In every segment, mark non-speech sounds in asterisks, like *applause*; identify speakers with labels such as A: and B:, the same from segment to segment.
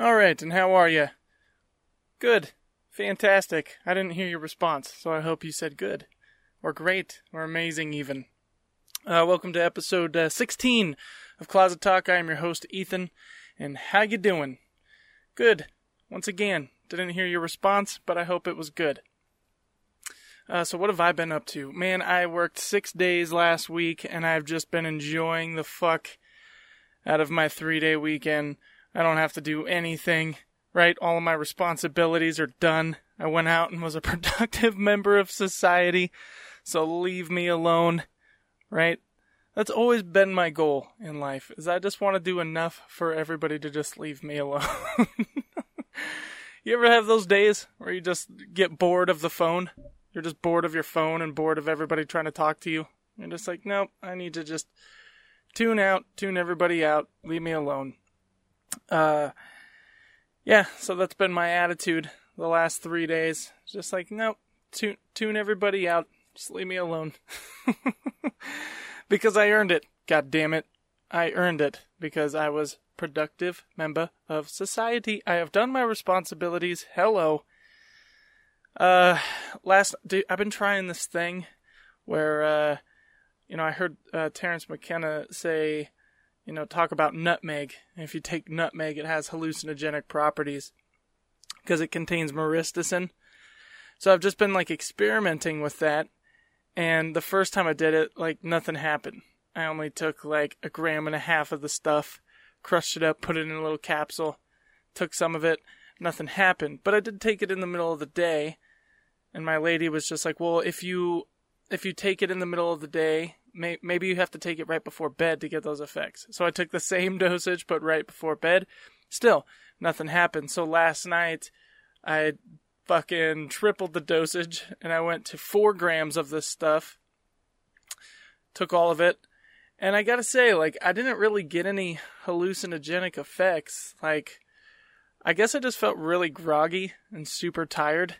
A: All right, and how are you? Good. Fantastic. I didn't hear your response, so I hope you said good. Or great. Or amazing, even. Uh, welcome to episode uh, 16 of Closet Talk. I am your host, Ethan. And how you doing? Good. Once again, didn't hear your response, but I hope it was good. Uh, so what have I been up to? Man, I worked six days last week, and I've just been enjoying the fuck out of my three day weekend. I don't have to do anything, right? All of my responsibilities are done. I went out and was a *laughs* productive member of society, so leave me alone, right? That's always been my goal in life, is I just want to do enough for everybody to just leave me alone. *laughs* you ever have those days where you just get bored of the phone? You're just bored of your phone and bored of everybody trying to talk to you. You're just like, nope, I need to just tune out, tune everybody out, leave me alone. Uh, yeah, so that's been my attitude the last three days. Just like, nope, tune, tune everybody out, just leave me alone. *laughs* because I earned it. God damn it. I earned it because I was productive member of society. I have done my responsibilities. Hello. Uh, last, dude, I've been trying this thing where, uh, you know, I heard uh, Terence McKenna say, you know, talk about nutmeg. If you take nutmeg, it has hallucinogenic properties because it contains myristicin. So I've just been like experimenting with that. And the first time I did it, like nothing happened. I only took like a gram and a half of the stuff, crushed it up, put it in a little capsule, took some of it, nothing happened. But I did take it in the middle of the day, and my lady was just like, "Well, if you if you take it in the middle of the day, may, maybe you have to take it right before bed to get those effects." So I took the same *laughs* dosage but right before bed. Still, nothing happened. So last night I fucking tripled the dosage and I went to 4 grams of this stuff. Took all of it. And I gotta say, like, I didn't really get any hallucinogenic effects. Like, I guess I just felt really groggy and super tired.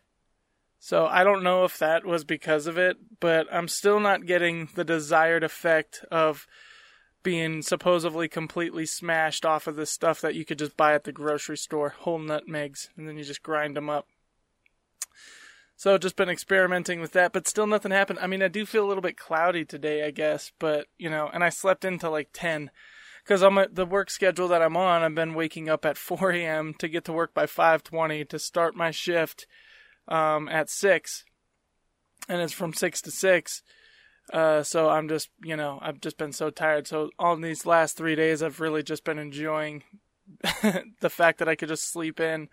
A: So I don't know if that was because of it, but I'm still not getting the desired effect of being supposedly completely smashed off of this stuff that you could just buy at the grocery store, whole nutmegs, and then you just grind them up. So just been experimenting with that, but still nothing happened. I mean, I do feel a little bit cloudy today, I guess, but you know, and I slept until like 10 because on my, the work schedule that I'm on, I've been waking up at *laughs* 4 a.m. to get to work by 5:20 to start my shift um, at six, and it's from six to six. Uh, so I'm just, you know, I've just been so tired. So on these last three days, I've really just been enjoying *laughs* the fact that I could just sleep in,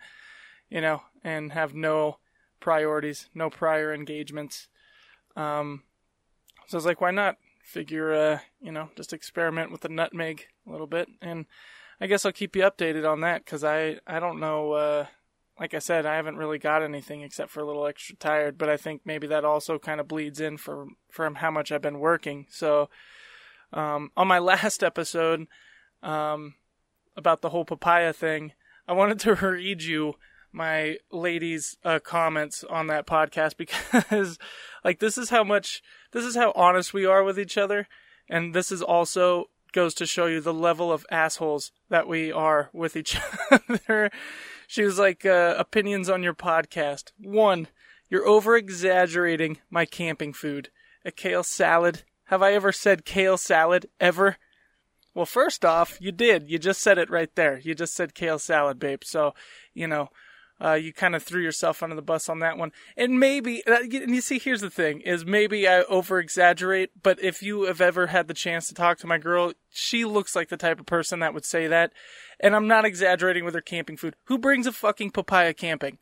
A: you know, and have no priorities, no prior engagements. Um, so I was like, why not? Figure, uh, you know, just experiment with the nutmeg a little bit, and I guess I'll keep you updated on that because I I don't know. Uh, like I said, I haven't really got anything except for a little extra tired, but I think maybe that also kind of bleeds in for from how much I've been working. So, um, on my *laughs* last episode, um, about the whole papaya thing, I wanted to *laughs* read you my lady's uh, comments on that podcast *laughs* because like this is how much this is how honest we are with each other and this is also goes to show you the level of assholes that we are with each other she was like uh, opinions on your podcast. One you're over exaggerating my camping food. A kale salad? Have i ever said kale salad ever? Well first off you did. You just said it right there. You just said kale salad babe. So you know uh, you kind of threw yourself under the bus on that one. And maybe, uh, and you see, here's the thing, is maybe I over exaggerate, but if you have ever had the chance to talk to my girl, she looks like the type of person that would say that. And I'm not exaggerating with her camping food. Who brings a fucking papaya camping?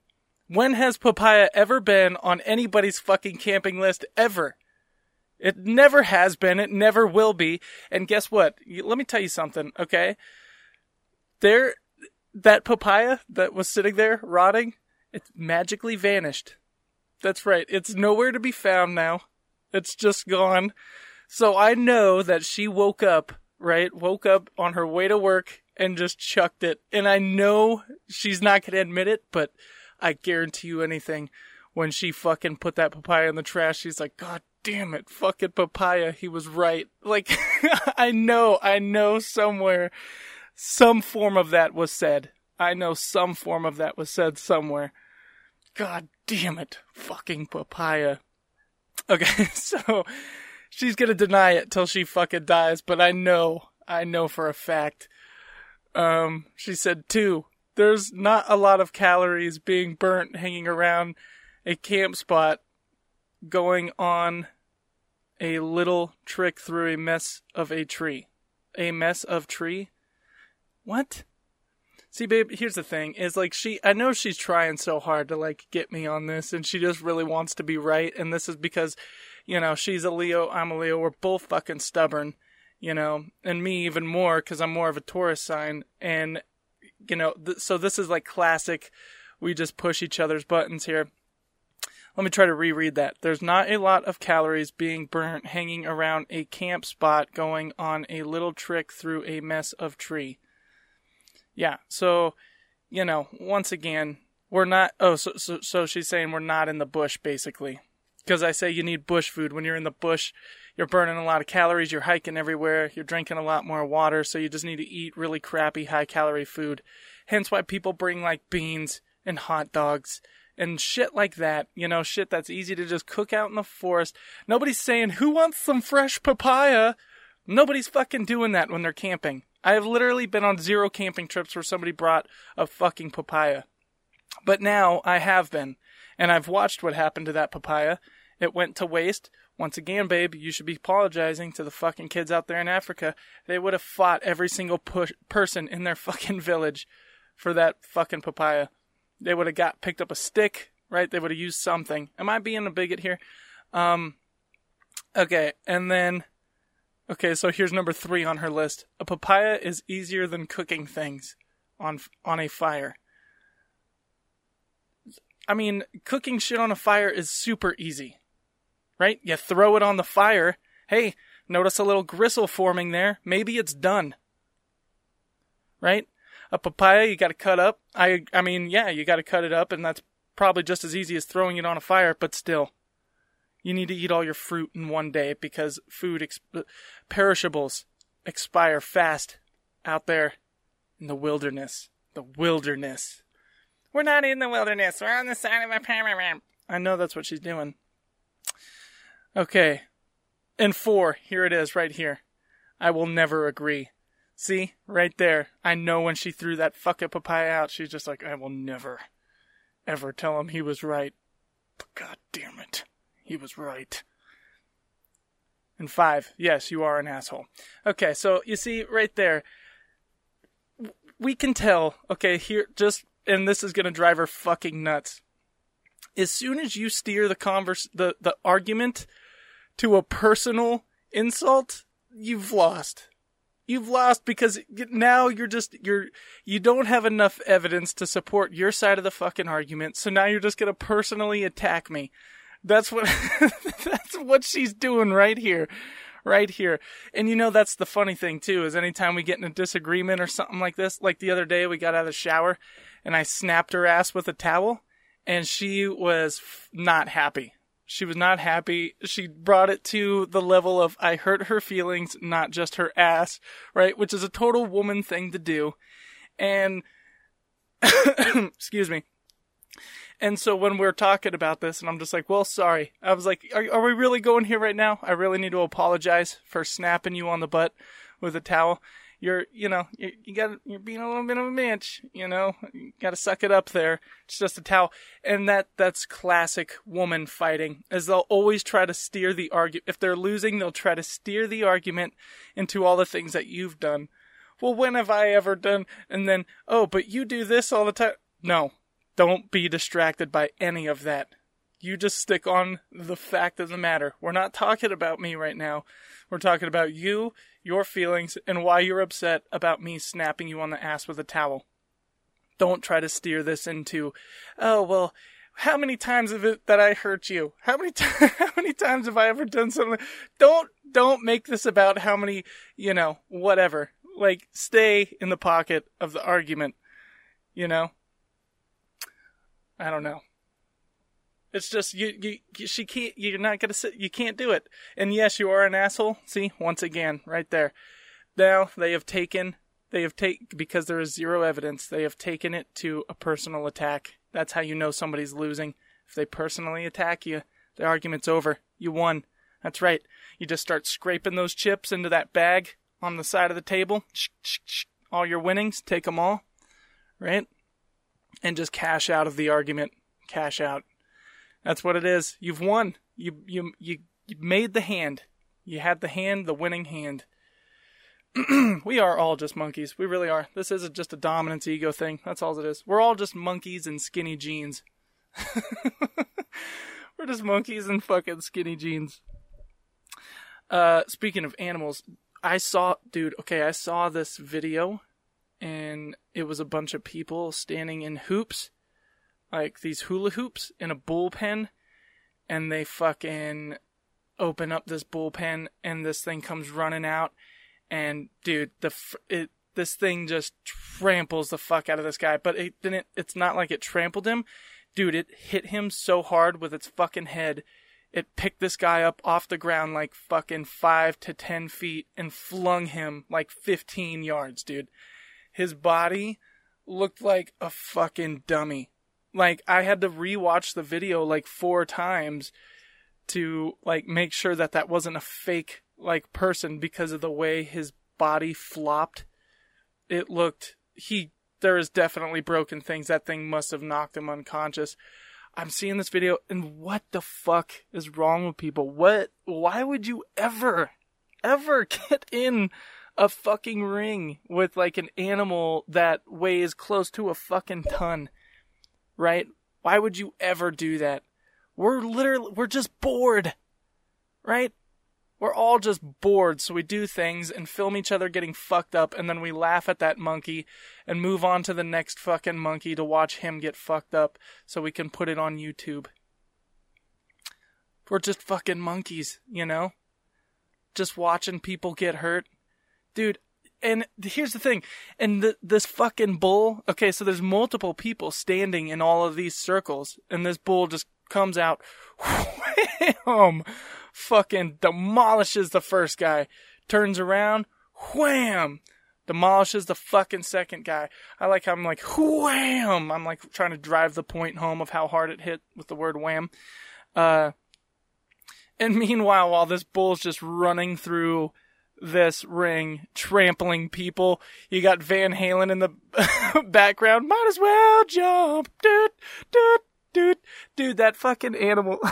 A: When has papaya ever been on anybody's fucking camping list ever? It never has been. It never will be. And guess what? Let me tell you something, okay? There, that papaya that was sitting there rotting, it magically vanished. That's right. It's nowhere to be found now. It's just gone. So I know that she woke up, right? Woke up on her way to work and just chucked it. And I know she's not going to admit it, but I guarantee you anything. When she fucking put that papaya in the trash, she's like, God damn it, fucking papaya. He was right. Like, *laughs* I know, I know somewhere some form of that was said. I know some form of that was said somewhere. God damn it. Fucking papaya. Okay, *laughs* so she's gonna deny it till she fucking dies, but I know, I know for a fact. Um, she said two. There's not a lot of calories being burnt hanging around a camp spot going on a little trick through a mess of a tree. A mess of tree? What? See, babe, here's the thing: is like she, I know she's trying so hard to like get me on this, and she just really wants to be right. And this is because, you know, she's a Leo, I'm a Leo. We're both fucking stubborn, you know, and me even more because I'm more of a Taurus sign. And you know, th- so this is like classic. We just push each other's buttons here. Let me try to reread that. There's not a lot of calories being burnt hanging around a camp spot going on a little trick through a mess of tree. Yeah, so, you know, once again, we're not, oh, so, so, so she's saying we're not in the bush, basically. Because I say you need bush food. When you're in the bush, you're burning a lot of calories, you're hiking everywhere, you're drinking a lot more water, so you just need to eat really crappy, high calorie food. Hence why people bring like beans and hot dogs and shit like that, you know, shit that's easy to just cook out in the forest. Nobody's saying, who wants some fresh papaya? Nobody's fucking doing that when they're camping. I have literally been on zero camping trips where somebody brought a fucking papaya. But now I have been, and I've watched what happened to that papaya. It went to waste. Once again, babe, you should be apologizing to the fucking kids out there in Africa. They would have fought every single push- person in their *laughs* fucking village for that fucking papaya. They would have got picked up a stick, right? They would have used something. Am I being a bigot here? Um, okay, and then Okay, so here's number three on her list. A papaya is easier than cooking things on on a fire. I mean, cooking shit on a fire is super easy, right? You throw it on the fire. Hey, notice a little gristle forming there. Maybe it's done, right? A papaya you got to cut up. I I mean, yeah, you got to cut it up, and that's probably just as easy as throwing it on a fire, but still you need to eat all your fruit in one day because food exp- perishables expire fast out there in the wilderness. The wilderness. We're not in the wilderness. We're on the side of a pyramid. I know that's what she's doing. Okay. And four, here it is, right here. I will never agree. See, right there. I know when she threw that fucking papaya out, she's just like, I will never, ever tell him he was right. But God damn it. He was right. And five, yes, you are an asshole. Okay, so you see right there, we can tell, okay, here, just, and this is gonna drive her fucking nuts. As soon as you steer the converse, the, the argument to a personal insult, you've lost. You've lost because now you're just, you're, you don't have enough evidence to support your side of the fucking argument, so now you're just gonna personally attack me. That's what *laughs* that's what she's doing right here. Right here. And you know that's the funny thing too, is anytime we get in a disagreement or something like this, like the other day we got out of the shower and I snapped her ass with a towel and she was f- not happy. She was not happy. She brought it to the level of I hurt her feelings, not just her ass, right? Which is a total woman thing to do. And *coughs* excuse me. And so when we're talking about this, and I'm just like, well, sorry. I was like, are, are we really going here right now? I really need to apologize for snapping you on the butt with a towel. You're, you know, you, you got, you're being a little bit of a bitch, you know, you got to suck it up there. It's just a towel. And that, that's classic woman fighting, as they'll always try to steer the argument. If they're losing, they'll try to steer the argument into all the things that you've done. Well, when have I ever done? And then, oh, but you do this all the time. No, don't be distracted by any of that. You just stick on the fact of the matter. We're not talking about me right now. We're talking about you, your feelings, and why you're upset about me snapping you on the ass with a towel. Don't try to steer this into, oh, well, how many times have it that I hurt you? How many t- *laughs* how many times have I ever done something? Don't don't make this about how many, you know, whatever. Like stay in the pocket of the argument, you know? I don't know. It's just you, you, she can't. You're not gonna sit. You can't do it. And yes, you are an asshole. See, once again, right there. Now they have taken they have taken because there is zero evidence. They have taken it to a personal attack. That's how you know somebody's losing. If they personally attack you, the argument's over. You won. That's right. You just start scraping those chips into that bag on the side of the table. All your winnings, take them all, right? And just cash out of the argument. Cash out. That's what it is. You've won. You you you, you made the hand. You had the hand, the winning hand. *clears throat* we are all just monkeys. We really are. This isn't just a dominance ego thing. That's all it is. We're all just monkeys in skinny jeans. *laughs* We're just monkeys in fucking skinny jeans. Uh, speaking of animals, I saw, dude, okay, I saw this video and it was a bunch of people standing in hoops, like these hula hoops in a bullpen, and they fucking open up this bullpen and this thing comes running out and dude, the it this thing just tramples the fuck out of this guy, but it didn't it's not like it trampled him. Dude, it hit him so hard with its fucking head it picked this guy up off the ground like fucking five to ten feet and flung him like 15 yards, dude. His body looked like a fucking dummy. Like, I had to rewatch the video like four times to like make sure that that wasn't a fake like person because of the way his body flopped. It looked, he, there is definitely broken things. That thing must have knocked him unconscious. I'm seeing this video and what the fuck is wrong with people? What, why would you ever, ever *laughs* get in a fucking ring with like an animal that weighs close to a fucking ton? Right? Why would you ever do that? We're literally, we're just bored. Right? We're all just bored, so we do things and film each other getting fucked up, and then we laugh at that monkey and move on to the next fucking monkey to watch him get fucked up so we can put it on YouTube. We're just fucking monkeys, you know? Just watching people get hurt. Dude, and here's the thing. And the, this fucking bull, okay, so there's multiple people standing in all of these circles, and this bull just comes out, *laughs* wham, fucking demolishes the first guy, turns around, wham, demolishes the fucking second guy. I like how I'm like wham. I'm like trying to drive the point home of how hard it hit with the word wham. Uh, and *laughs* meanwhile, while this bull's just running through this ring, trampling people, you got Van Halen in the *laughs* background. Might as well jump, dude, dude, dude, dude. That fucking animal. *laughs*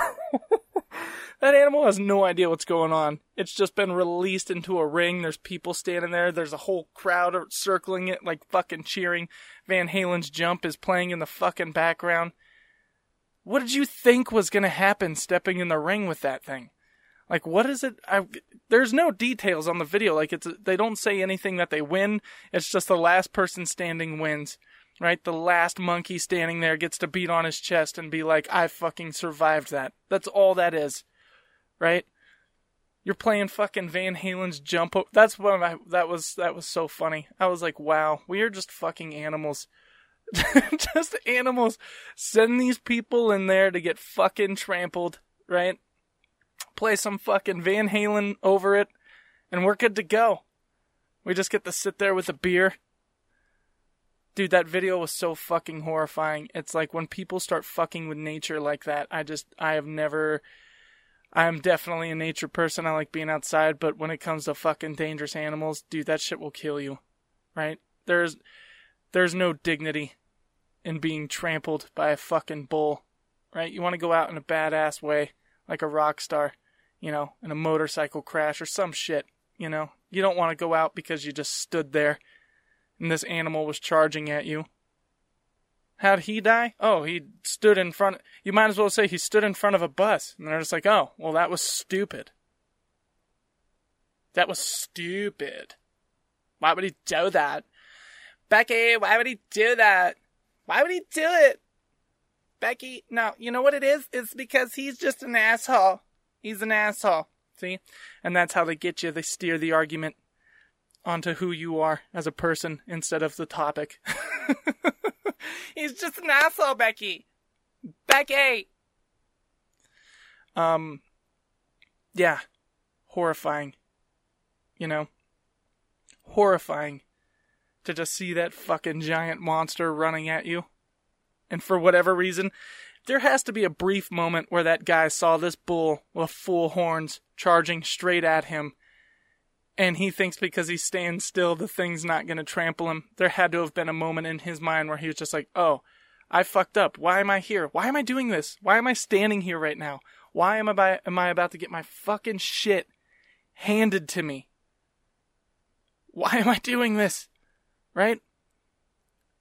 A: That animal has no idea what's going on. It's just been released into a ring. There's people standing there. There's a whole crowd circling it, like fucking cheering. Van Halen's jump is playing in the fucking background. What did you think was going to happen stepping in the ring with that thing? Like, what is it? I, there's no details on the video. Like, it's they don't say anything that they win. It's just the last person standing wins, right? The last monkey standing there gets to beat on his chest and be like, "I fucking survived that." That's all that is right? You're playing fucking Van Halen's jump. That's what I, that was. That was so funny. I was like, wow, we are just fucking animals. *laughs* just animals. Send these people in there to get fucking trampled, right? Play some fucking Van Halen over it, and we're good to go. We just get to sit there with a beer. Dude, that video was so fucking horrifying. It's like when people start fucking with nature like that, I just, I have never I'm definitely a nature person. I like being outside, but when it comes to fucking dangerous animals, dude, that shit will kill you. Right? There's there's no dignity in being trampled by a fucking bull. Right? You want to go out in a badass way, like a rock star, you know, in a motorcycle crash or some shit, you know. You don't want to go out because you just stood there and this animal was charging at you How'd he die? Oh, he stood in front. You might as well say he stood in front of a bus. And they're just like, oh, well, that was stupid. That was stupid. Why would he do that? Becky, why would he do that? Why would he do it? Becky, no, you know what it is? It's because he's just an asshole. He's an asshole. See? And that's how they get you. They steer the argument onto who you are as a person instead of the topic. *laughs* He's just an asshole, Becky. Becky. Um. Yeah. Horrifying. You know. Horrifying. to just see that fucking giant monster running at you. And for whatever reason, there has to be a brief moment where that guy saw this bull with full horns charging straight at him. And he thinks because he's staying still, the thing's not going to trample him. There had to have been a moment in his mind where he was just like, oh, I fucked up. Why am I here? Why am I doing this? Why am I standing here right now? Why am I, am I about to get my fucking shit handed to me? Why am I doing this? Right?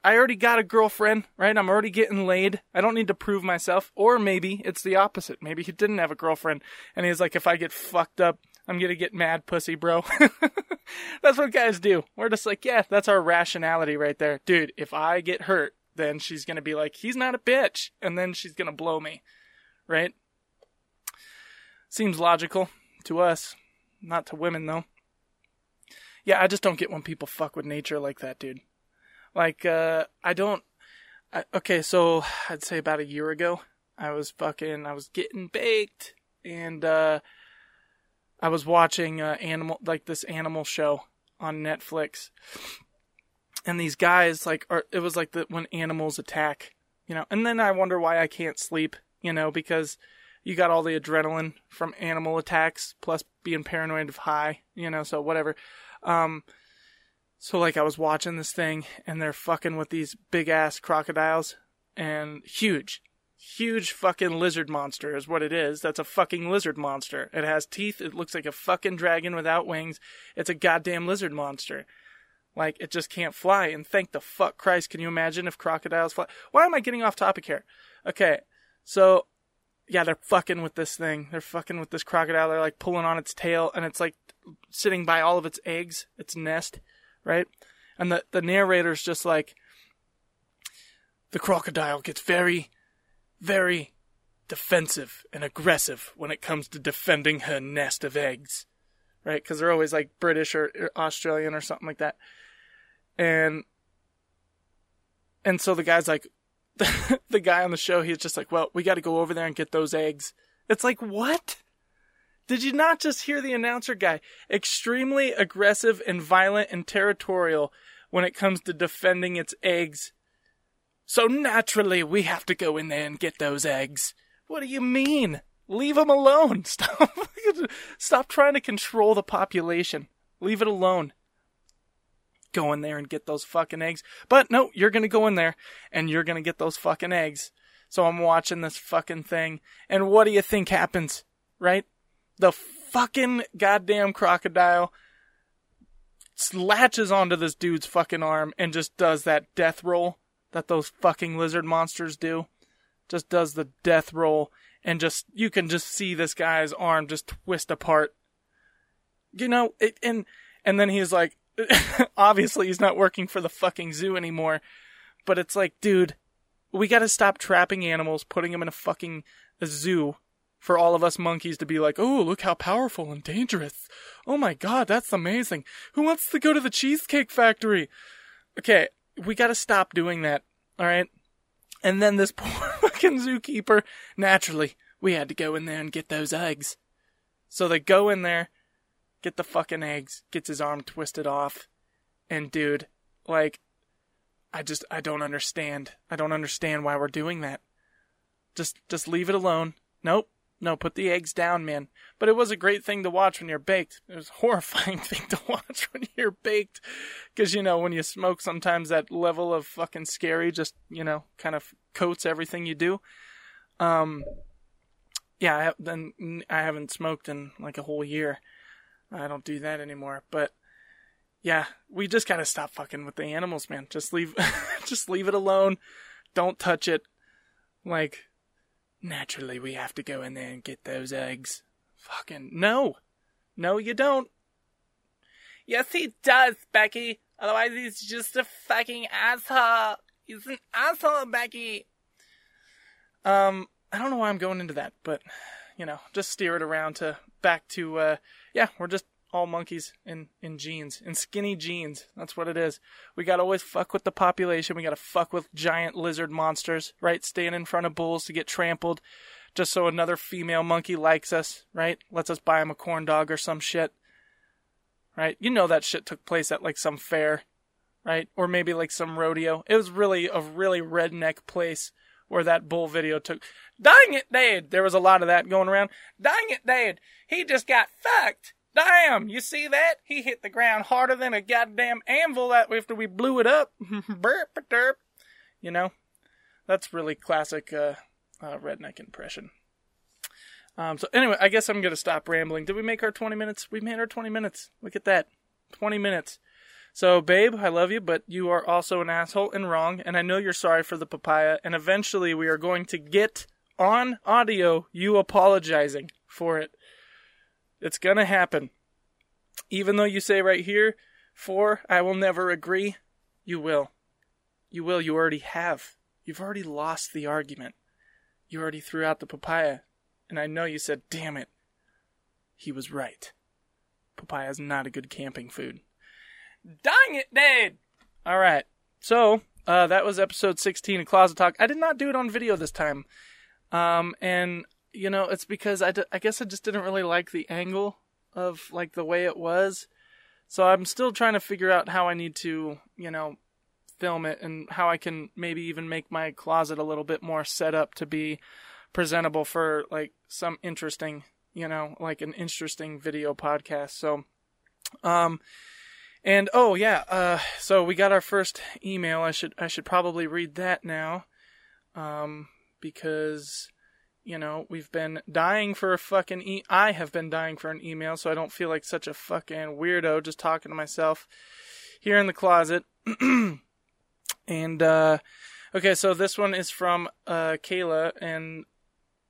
A: I already got a girlfriend, right? I'm already getting laid. I don't need to prove myself. Or maybe it's the opposite. Maybe he didn't have a girlfriend and he's like, if I get fucked up, I'm gonna get mad pussy, bro. *laughs* that's what guys do. We're just like, yeah, that's our rationality right there. Dude, if I get hurt, then she's gonna be like, he's not a bitch. And then she's gonna blow me. Right? Seems logical to us. Not to women, though. Yeah, I just don't get when people fuck with nature like that, dude. Like, uh, I don't. I, okay, so I'd say about a year ago, I was fucking, I was getting baked, and uh, I was watching uh, animal, like this animal show on Netflix, and these guys, like, are, it was like the when animals attack, you know, and then I wonder why I can't sleep, you know, because you got all the adrenaline from animal attacks plus being paranoid of high, you know, so whatever. Um, so like I was watching this thing and they're fucking with these big ass crocodiles and huge, huge fucking lizard monster is what it is. That's a fucking lizard monster. It has teeth. It looks like a fucking dragon without wings. It's a goddamn lizard monster. Like it just can't fly. And thank the fuck Christ. Can you imagine if crocodiles fly? Why am I getting off topic here? Okay. So yeah, they're fucking with this thing. They're fucking with this crocodile. They're like pulling on its tail and it's like sitting by all of its eggs, its nest, right? And the, the narrator's just like, the crocodile gets very, very defensive and aggressive when it comes to defending her nest of eggs, right? Because they're always like British or, or Australian or something like that. And, and so the guy's like, *laughs* the guy on the show, he's just like, well, we got to go over there and get those eggs. It's like, what? Did you not just hear the announcer guy? Extremely aggressive and violent and territorial when it comes to defending its eggs. So naturally, we have to go in there and get those eggs. What do you mean? Leave them alone. *laughs* Stop. Stop trying to control the population. Leave it alone go in there and get those fucking eggs. But no, you're gonna go in there and you're gonna get those fucking eggs. So I'm watching this fucking thing, and what do you think happens? Right? The fucking goddamn crocodile latches onto this dude's fucking arm and just does that death roll that those fucking lizard monsters do. Just does the death roll and just you can just see this guy's arm just twist apart. You know, it, and and then he's like, *laughs* obviously he's not working for the fucking zoo anymore. But it's like, dude, we gotta stop trapping animals, putting them in a fucking zoo for all of us monkeys to be like, oh, look how powerful and dangerous. Oh my god, that's amazing. Who wants to go to the Cheesecake Factory? Okay, we gotta stop doing that, alright? And then this *laughs* poor fucking zookeeper, naturally, we had to go in there and get those eggs. So they go in there, get the fucking eggs, gets his arm twisted off. And dude, like, I just, I don't understand. I don't understand why we're doing that. Just, just leave it alone. Nope. No, put the eggs down, man. But it was a great thing to watch when you're baked. It was a horrifying *laughs* thing to watch when you're baked. Cause, you know, when you smoke, sometimes that level of fucking scary just, you know, kind of coats everything you do. Um, yeah, I, then I haven't smoked in like a whole year. I don't do that anymore. But yeah, we just gotta stop fucking with the animals, man. Just leave, *laughs* just leave it alone. Don't touch it. Like, naturally, we have to go in there and get those eggs. Fucking no, no, you don't. Yes, he does, Becky. Otherwise, he's just a fucking asshole. He's an asshole, Becky. Um, I don't know why I'm going into that, but you know, just steer it around to back to uh yeah, we're just all monkeys in, in jeans, in skinny jeans. That's what it is. We gotta always fuck with the population. We gotta fuck with giant lizard monsters, right? Stand in front of bulls to get trampled just so another female monkey likes us, right? Lets us buy him a corn dog or some shit. Right? You know that shit took place at like some fair. right? Or maybe like some rodeo. It was really a really redneck place where that bull video took. Dang it, Dad! There was a lot of that going around. Dang it, Dad! He just got fucked. Damn! You see that? He hit the ground harder than a goddamn anvil after we blew it up. *laughs* Burp, derp. You know, that's really classic uh, uh, redneck impression. Um, so anyway, I guess I'm gonna stop rambling. Did we make our 20 minutes? We made our 20 minutes. Look at that, 20 minutes. So, babe, I love you, but you are also an asshole and wrong, and I know you're sorry for the papaya, and eventually we are going to get on audio you apologizing for it. It's gonna happen. Even though you say right here, for I will never agree, you will. You will, you already have. You've already lost the argument. You already threw out the papaya, and I know you said, damn it. He was right. Papaya is not a good camping food. Dang it, Dad! Alright, so, uh, that was episode 16 of Closet Talk. I did not do it on video this time. Um, and, you know, it's because I, d- I guess I just didn't really like the angle of, like, the way it was. So I'm still trying to figure out how I need to, you know, film it and how I can maybe even make my closet a little bit more set up to be presentable for, like, some interesting, you know, like an interesting video podcast. So, um, and oh yeah, uh, so we got our first email. I should I should probably read that now, um, because you know we've been dying for a fucking e. I have been dying for an email, so I don't feel like such a fucking weirdo just talking to myself here in the closet. *clears throat* and uh, okay, so this one is from uh, Kayla, and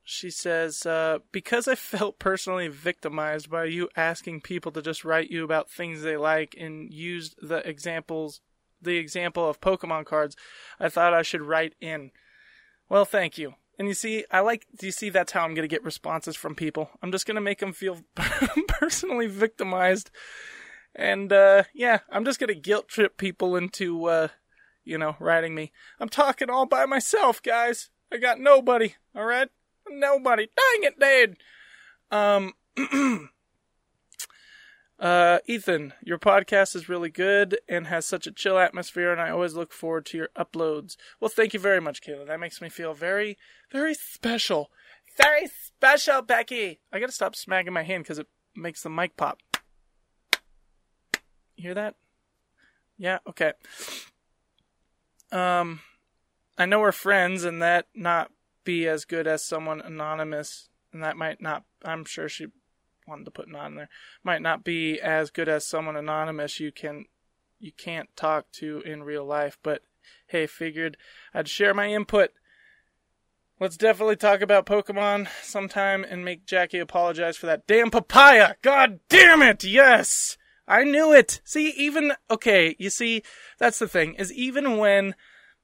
A: she says, uh, because I felt personally victimized by you asking people to just write you about things they like and used the examples, the example of Pokemon cards, I thought I should write in. Well, thank you. And you see, I like, do you see that's how I'm going to get responses from people? I'm just going to make them feel *laughs* personally victimized. And, uh, yeah, I'm just going to guilt trip people into, uh, you know, writing me. I'm talking all by myself, guys. I got nobody, alright? Nobody. Dang it, Dad. Um, *clears throat* uh, Ethan, your podcast is really good and has such a chill atmosphere, and I always look forward to your uploads. Well, thank you very much, Kayla. That makes me feel very, very special. Very special, Becky. I gotta stop smacking my hand because it makes the mic pop. You hear that? Yeah, okay. Um, I know we're friends, and that not be as good as someone anonymous, and that might not. I'm sure she wanted to put not in there. Might not be as good as someone anonymous you can you can't talk to in real life. But hey, figured I'd share my input. Let's definitely talk about Pokemon sometime and make Jackie apologize for that damn papaya. God damn it! Yes, I knew it. See, even okay, you see, that's the thing is even when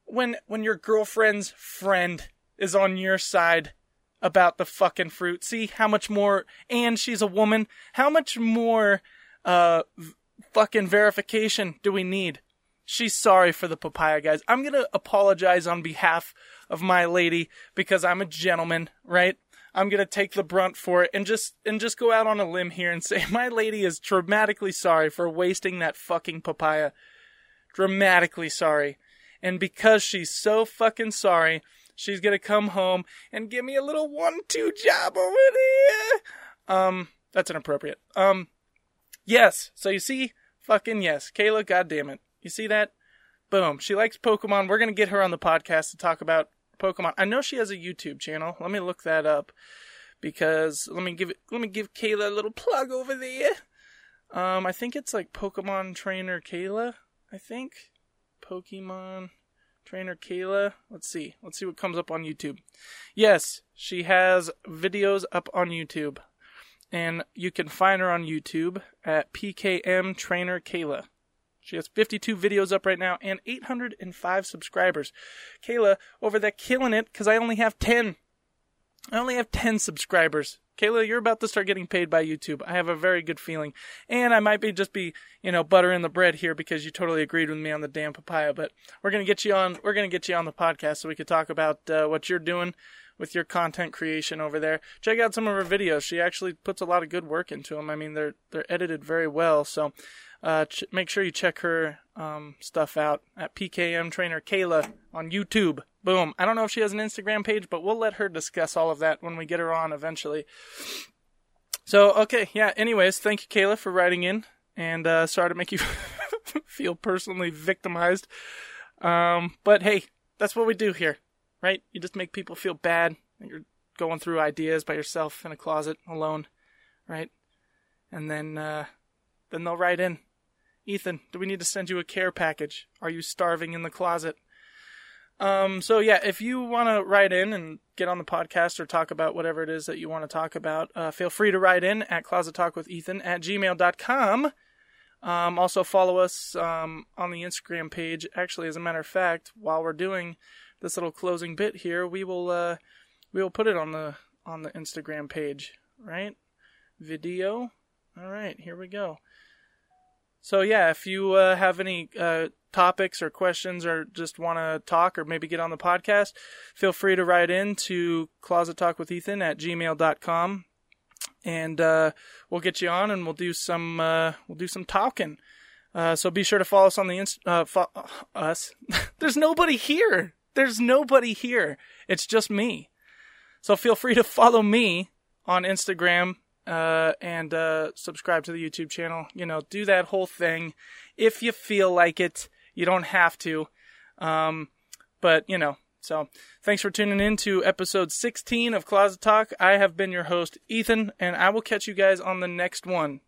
A: when when your girlfriend's friend is on your side about the fucking fruit. See how much more, and she's a woman. How much more, uh, fucking verification do we need? She's sorry for the papaya, guys. I'm gonna apologize on behalf of my lady because I'm a gentleman, right? I'm gonna take the brunt for it and just and just go out on a limb here and *laughs* say my lady is dramatically sorry for wasting that fucking papaya. Dramatically sorry. And because she's so fucking sorry, She's gonna come home and give me a little one-two job over there. Um, that's inappropriate. Um, yes. So you see, fucking yes, Kayla. goddamn it. You see that? Boom. She likes Pokemon. We're gonna get her on the podcast to talk about Pokemon. I know she has a YouTube channel. Let me look that up because let me give it. Let me give Kayla a little plug over there. Um, I think it's like Pokemon Trainer Kayla. I think Pokemon Trainer Kayla. Let's see. Let's see what comes up on YouTube. Yes, she has videos up on YouTube. And you can find her on YouTube at PKM Trainer Kayla. She has 52 videos up right now and 805 subscribers. Kayla over there killing it because I only have 10. I only have 10 subscribers. Kayla, you're about to start getting paid by YouTube. I have a very good feeling. And I might be just be, you know, buttering the bread here because you totally agreed with me on the damn papaya. But we're gonna get you on. We're gonna get you on the podcast so we could talk about uh, what you're doing with your content creation over there. Check out some of her videos. She actually puts a lot of good work into them. I mean, they're they're edited very well. So, uh, ch- make sure you check her um, stuff out at PKM Trainer Kayla on YouTube. Boom. I don't know if she has an Instagram page, but we'll let her discuss all of that when we get her on eventually. So, okay, yeah, anyways, thank you, Kayla, for writing in. And uh, sorry to make you *laughs* feel personally victimized. Um, but hey, that's what we do here, right? You just make people feel bad. that You're going through ideas by yourself in a closet alone, right? And then, uh, then they'll write in Ethan, do we need to send you a care package? Are you starving in the closet? Um, so yeah, if you want to write in and get on the podcast or talk about whatever it is that you want to talk about, uh, feel free to write in at closettalkwithethan at gmail.com. Um, also follow us, um, on the Instagram page. Actually, as a matter of fact, while we're doing this little closing bit here, we will, uh, we will put it on the, on the Instagram page, right? Video. All right, here we go. So yeah, if you uh, have any uh, topics or questions or just want to talk or maybe get on the podcast, feel free to write in to closettalkwithethan at gmail.com and uh, we'll get you on and we'll do some uh, we'll do some talking. Uh, so be sure to follow us on the inst- uh, fo- us. *laughs* There's nobody here. There's nobody here. It's just me. So feel free to follow me on Instagram uh, and uh, subscribe to the YouTube channel. You know, do that whole thing if you feel like it. You don't have to, um, but you know. So, thanks for tuning in to episode 16 of Closet Talk. I have been your host, Ethan, and I will catch you guys on the next one.